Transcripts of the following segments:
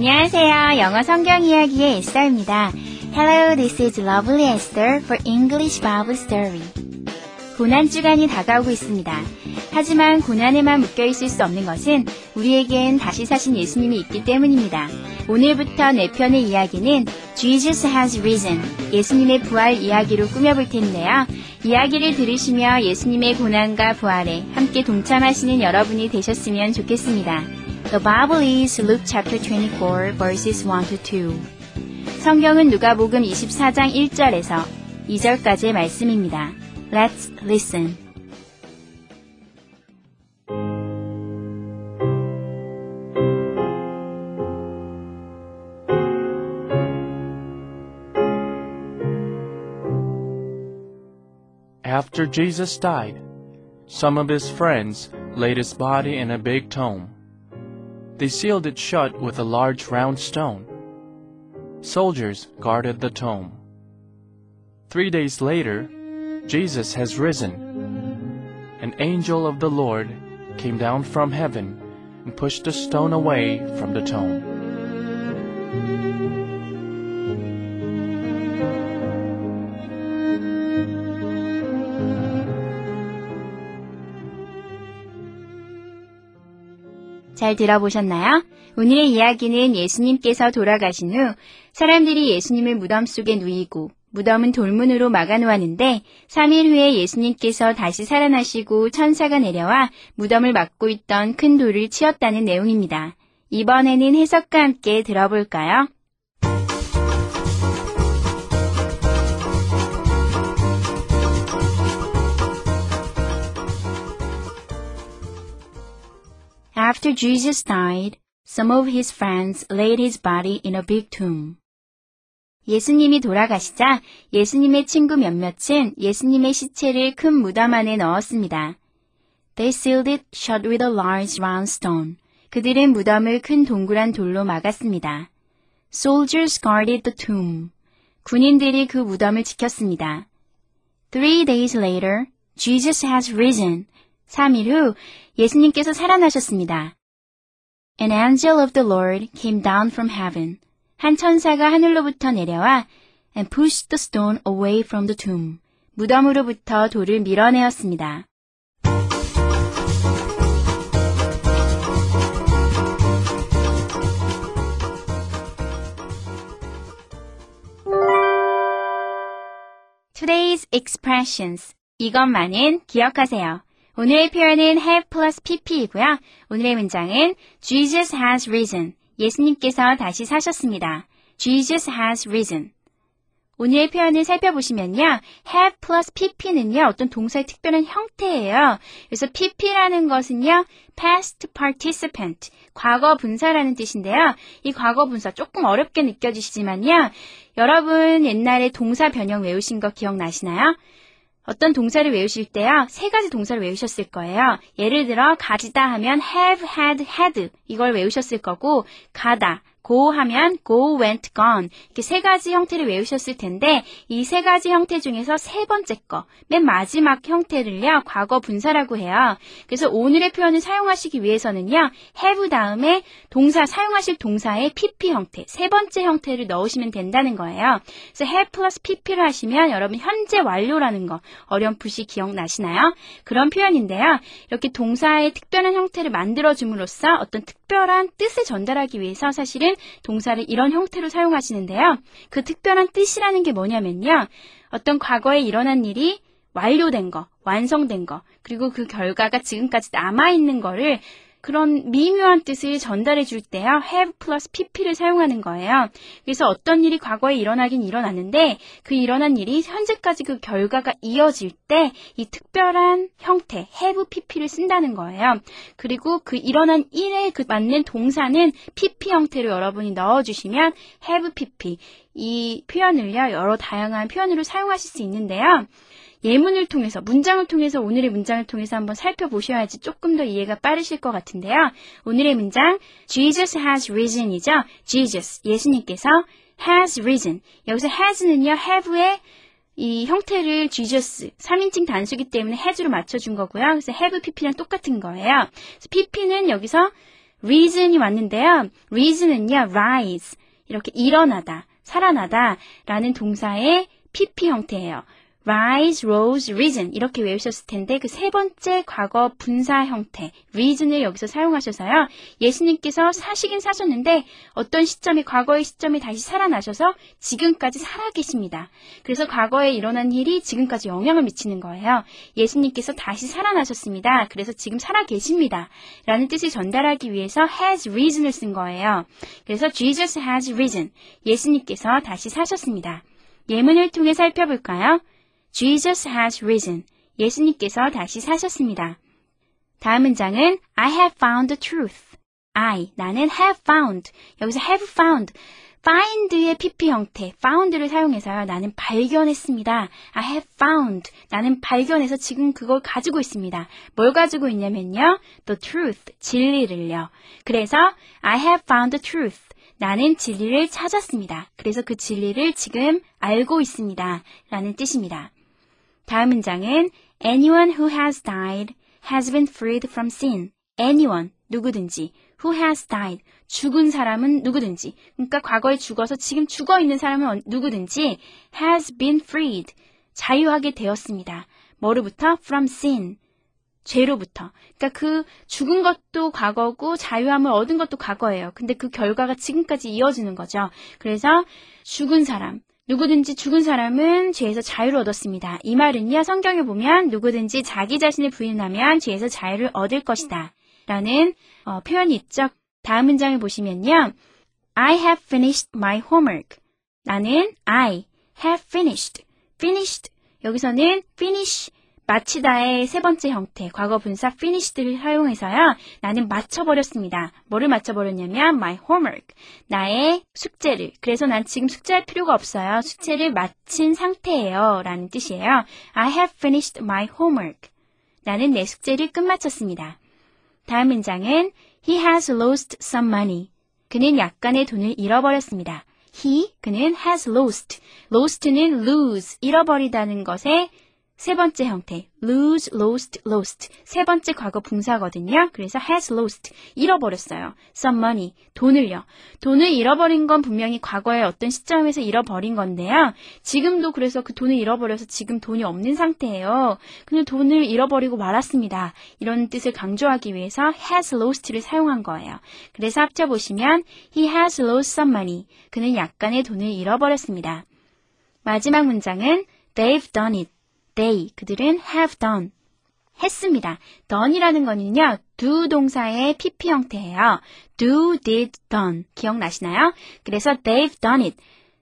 안녕하세요. 영어 성경 이야기의 에스더입니다. Hello, this is Lovely Esther for English Bible Story. 고난 주간이 다가오고 있습니다. 하지만 고난에만 묶여 있을 수 없는 것은 우리에겐 다시 사신 예수님이 있기 때문입니다. 오늘부터 네 편의 이야기는 Jesus has risen, 예수님의 부활 이야기로 꾸며볼 텐데요. 이야기를 들으시며 예수님의 고난과 부활에 함께 동참하시는 여러분이 되셨으면 좋겠습니다. The Bible is Luke chapter 24 verses 1 to 2. 성경은 누가복음 24장 1절에서 2절까지의 말씀입니다. Let's listen. After Jesus died, some of his friends laid his body in a big tomb. They sealed it shut with a large round stone. Soldiers guarded the tomb. Three days later, Jesus has risen. An angel of the Lord came down from heaven and pushed the stone away from the tomb. 잘 들어보셨나요? 오늘의 이야기는 예수님께서 돌아가신 후 사람들이 예수님을 무덤 속에 누이고 무덤은 돌문으로 막아놓았는데 3일 후에 예수님께서 다시 살아나시고 천사가 내려와 무덤을 막고 있던 큰 돌을 치웠다는 내용입니다. 이번에는 해석과 함께 들어볼까요? After Jesus died, some of his friends laid his body in a big tomb. 예수님이 돌아가시자 예수님의 친구 몇몇은 예수님의 시체를 큰 무덤 안에 넣었습니다. They sealed it shut with a large round stone. 그들은 무덤을 큰 동그란 돌로 막았습니다. Soldiers guarded the tomb. 군인들이 그 무덤을 지켰습니다. Three days later, Jesus has risen. 3일 후 예수님께서 살아나셨습니다. An angel of the Lord came down from heaven. 한 천사가 하늘로부터 내려와 and pushed the stone away from the tomb. 무덤으로부터 돌을 밀어내었습니다. Today's expressions. 이것만은 기억하세요. 오늘의 표현은 have plus pp이고요. 오늘의 문장은 Jesus has risen. 예수님께서 다시 사셨습니다. Jesus has risen. 오늘의 표현을 살펴보시면요. have plus pp는요. 어떤 동사의 특별한 형태예요. 그래서 pp라는 것은요. past participant, 과거 분사라는 뜻인데요. 이 과거 분사 조금 어렵게 느껴지시지만요. 여러분 옛날에 동사 변형 외우신 거 기억나시나요? 어떤 동사를 외우실 때요, 세 가지 동사를 외우셨을 거예요. 예를 들어, 가지다 하면 have, had, had 이걸 외우셨을 거고, 가다, go 하면 go, went, gone 이렇게 세 가지 형태를 외우셨을 텐데 이 세 가지 형태 중에서 세 번째 거, 맨 마지막 형태를요, 과거 분사라고 해요. 그래서 오늘의 표현을 사용하시기 위해서는요, have 다음에 동사, 사용하실 동사의 pp 형태, 세 번째 형태를 넣으시면 된다는 거예요. 그래서 have plus pp를 하시면 여러분 현재 완료라는 거 어렴풋이 기억나시나요? 그런 표현인데요. 이렇게 동사의 특별한 형태를 만들어 줌으로써 어떤 특 별한 뜻을 전달하기 위해서 사실은 동사를 이런 형태로 사용하시는데요. 그 특별한 뜻이라는 게 뭐냐면요. 어떤 과거에 일어난 일이 완료된 거, 완성된 거, 그리고 그 결과가 지금까지 남아있는 거를 그런 미묘한 뜻을 전달해 줄 때요. have 플러스 pp를 사용하는 거예요. 그래서 어떤 일이 과거에 일어나긴 일어났는데 그 일어난 일이 현재까지 그 결과가 이어질 때 이 특별한 형태 have pp를 쓴다는 거예요. 그리고 그 일어난 일에 그 맞는 동사는 pp 형태로 여러분이 넣어 주시면 have pp 이 표현을요 여러 다양한 표현으로 사용하실 수 있는데요. 예문을 통해서, 문장을 통해서, 오늘의 문장을 통해서 한번 살펴보셔야지 조금 더 이해가 빠르실 것 같은데요. 오늘의 문장, Jesus has risen 이죠. Jesus, 예수님께서 has risen. 여기서 has는요, have의 이 형태를 Jesus, 3인칭 단수기 때문에 has로 맞춰준 거고요. 그래서 have pp랑 똑같은 거예요. pp는 여기서 reason이 왔는데요. reason은요, rise. 이렇게 일어나다, 살아나다 라는 동사의 pp 형태예요. Rise, rose, risen 이렇게 외우셨을 텐데 그 세 번째 과거 분사 형태 reason을 여기서 사용하셔서요. 예수님께서 사시긴 사셨는데 어떤 시점에 과거의 시점에 다시 살아나셔서 지금까지 살아계십니다. 그래서 과거에 일어난 일이 지금까지 영향을 미치는 거예요. 예수님께서 다시 살아나셨습니다. 그래서 지금 살아계십니다. 라는 뜻을 전달하기 위해서 has reason을 쓴 거예요. 그래서 Jesus has risen. 예수님께서 다시 사셨습니다. 예문을 통해 살펴볼까요? Jesus has risen. 예수님께서 다시 사셨습니다. 다음 문장은 I have found the truth. I, 나는 have found. 여기서 have found. find의 pp 형태, found를 사용해서요. 나는 발견했습니다. I have found. 나는 발견해서 지금 그걸 가지고 있습니다. 뭘 가지고 있냐면요. The truth, 진리를요. 그래서 I have found the truth. 나는 진리를 찾았습니다. 그래서 그 진리를 지금 알고 있습니다. 라는 뜻입니다. 다음 문장은 Anyone who has died has been freed from sin. Anyone, 누구든지. Who has died. 죽은 사람은 누구든지. 그러니까 과거에 죽어서 지금 죽어 있는 사람은 누구든지 has been freed. 자유하게 되었습니다. 뭐로부터? From sin. 죄로부터. 그러니까 그 죽은 것도 과거고 자유함을 얻은 것도 과거예요. 근데 그 결과가 지금까지 이어지는 거죠. 그래서 죽은 사람, 누구든지 죽은 사람은 죄에서 자유를 얻었습니다. 이 말은요, 성경에 보면 누구든지 자기 자신을 부인하면 죄에서 자유를 얻을 것이다. 라는 어, 표현이 있죠. 다음 문장을 보시면요. I have finished my homework. 나는 I have finished. finished. 여기서는 finish 마치다의 세 번째 형태, 과거 분사 finished를 사용해서요. 나는 마쳐버렸습니다. 뭐를 마쳐버렸냐면 my homework, 나의 숙제를. 그래서 난 지금 숙제할 필요가 없어요. 숙제를 마친 상태예요. 라는 뜻이에요. I have finished my homework. 나는 내 숙제를 끝마쳤습니다. 다음 문장은 He has lost some money. 그는 약간의 돈을 잃어버렸습니다. He, 그는 has lost. lost는 lose, 잃어버리다는 것에 세 번째 형태, lose, lost, lost. 세 번째 과거 분사거든요. 그래서 has lost, 잃어버렸어요. some money, 돈을요. 돈을 잃어버린 건 분명히 과거의 어떤 시점에서 잃어버린 건데요. 지금도 그래서 그 돈을 잃어버려서 지금 돈이 없는 상태예요. 그냥 돈을 잃어버리고 말았습니다. 이런 뜻을 강조하기 위해서 has lost를 사용한 거예요. 그래서 합쳐보시면 he has lost some money. 그는 약간의 돈을 잃어버렸습니다. 마지막 문장은 they've done it. They, 그들은 have done. 했습니다. done이라는 거는요, do 동사의 pp 형태예요. do, did, done. 기억나시나요? 그래서 they've done it.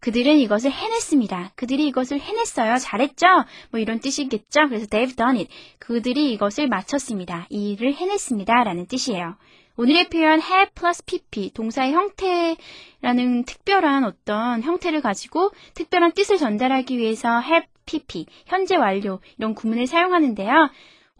그들은 이것을 해냈습니다. 그들이 이것을 해냈어요. 잘했죠? 뭐 이런 뜻이겠죠? 그래서 they've done it. 그들이 이것을 마쳤습니다. 이 일을 해냈습니다. 라는 뜻이에요. 오늘의 표현 have plus pp, 동사의 형태라는 특별한 어떤 형태를 가지고 특별한 뜻을 전달하기 위해서 have pp, 현재 완료 이런 구문을 사용하는데요.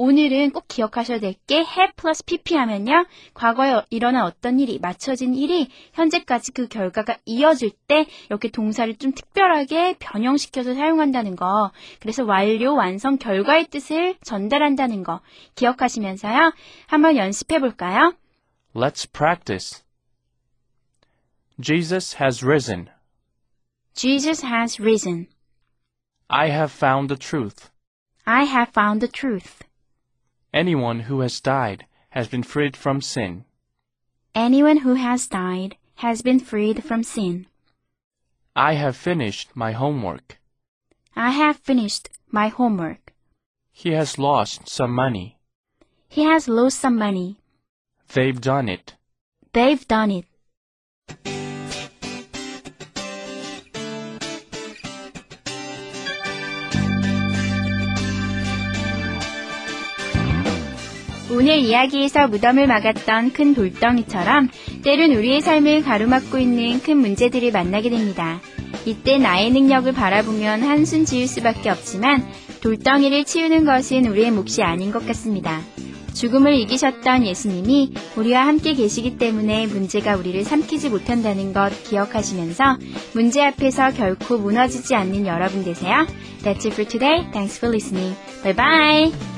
오늘은 꼭 기억하셔야 될 게 have plus pp 하면요. 과거에 일어난 어떤 일이, 맞춰진 일이 현재까지 그 결과가 이어질 때 이렇게 동사를 좀 특별하게 변형시켜서 사용한다는 거. 그래서 완료, 완성, 결과의 뜻을 전달한다는 거 기억하시면서요. 한번 연습해 볼까요? Let's practice. Jesus has risen. Jesus has risen. I have found the truth. I have found the truth. Anyone who has died has been freed from sin. Anyone who has died has been freed from sin. I have finished my homework. I have finished my homework. He has lost some money. He has lost some money. They've done it. They've done it. 오늘 이야기에서 무덤을 막았던 큰 돌덩이처럼 때론 우리의 삶을 가로막고 있는 큰 문제들을 만나게 됩니다. 이때 나의 능력을 바라보면 한숨 지을 수밖에 없지만 돌덩이를 치우는 것은 우리의 몫이 아닌 것 같습니다. 죽음을 이기셨던 예수님이 우리와 함께 계시기 때문에 문제가 우리를 삼키지 못한다는 것 기억하시면서 문제 앞에서 결코 무너지지 않는 여러분 되세요. That's it for today. Thanks for listening. Bye bye.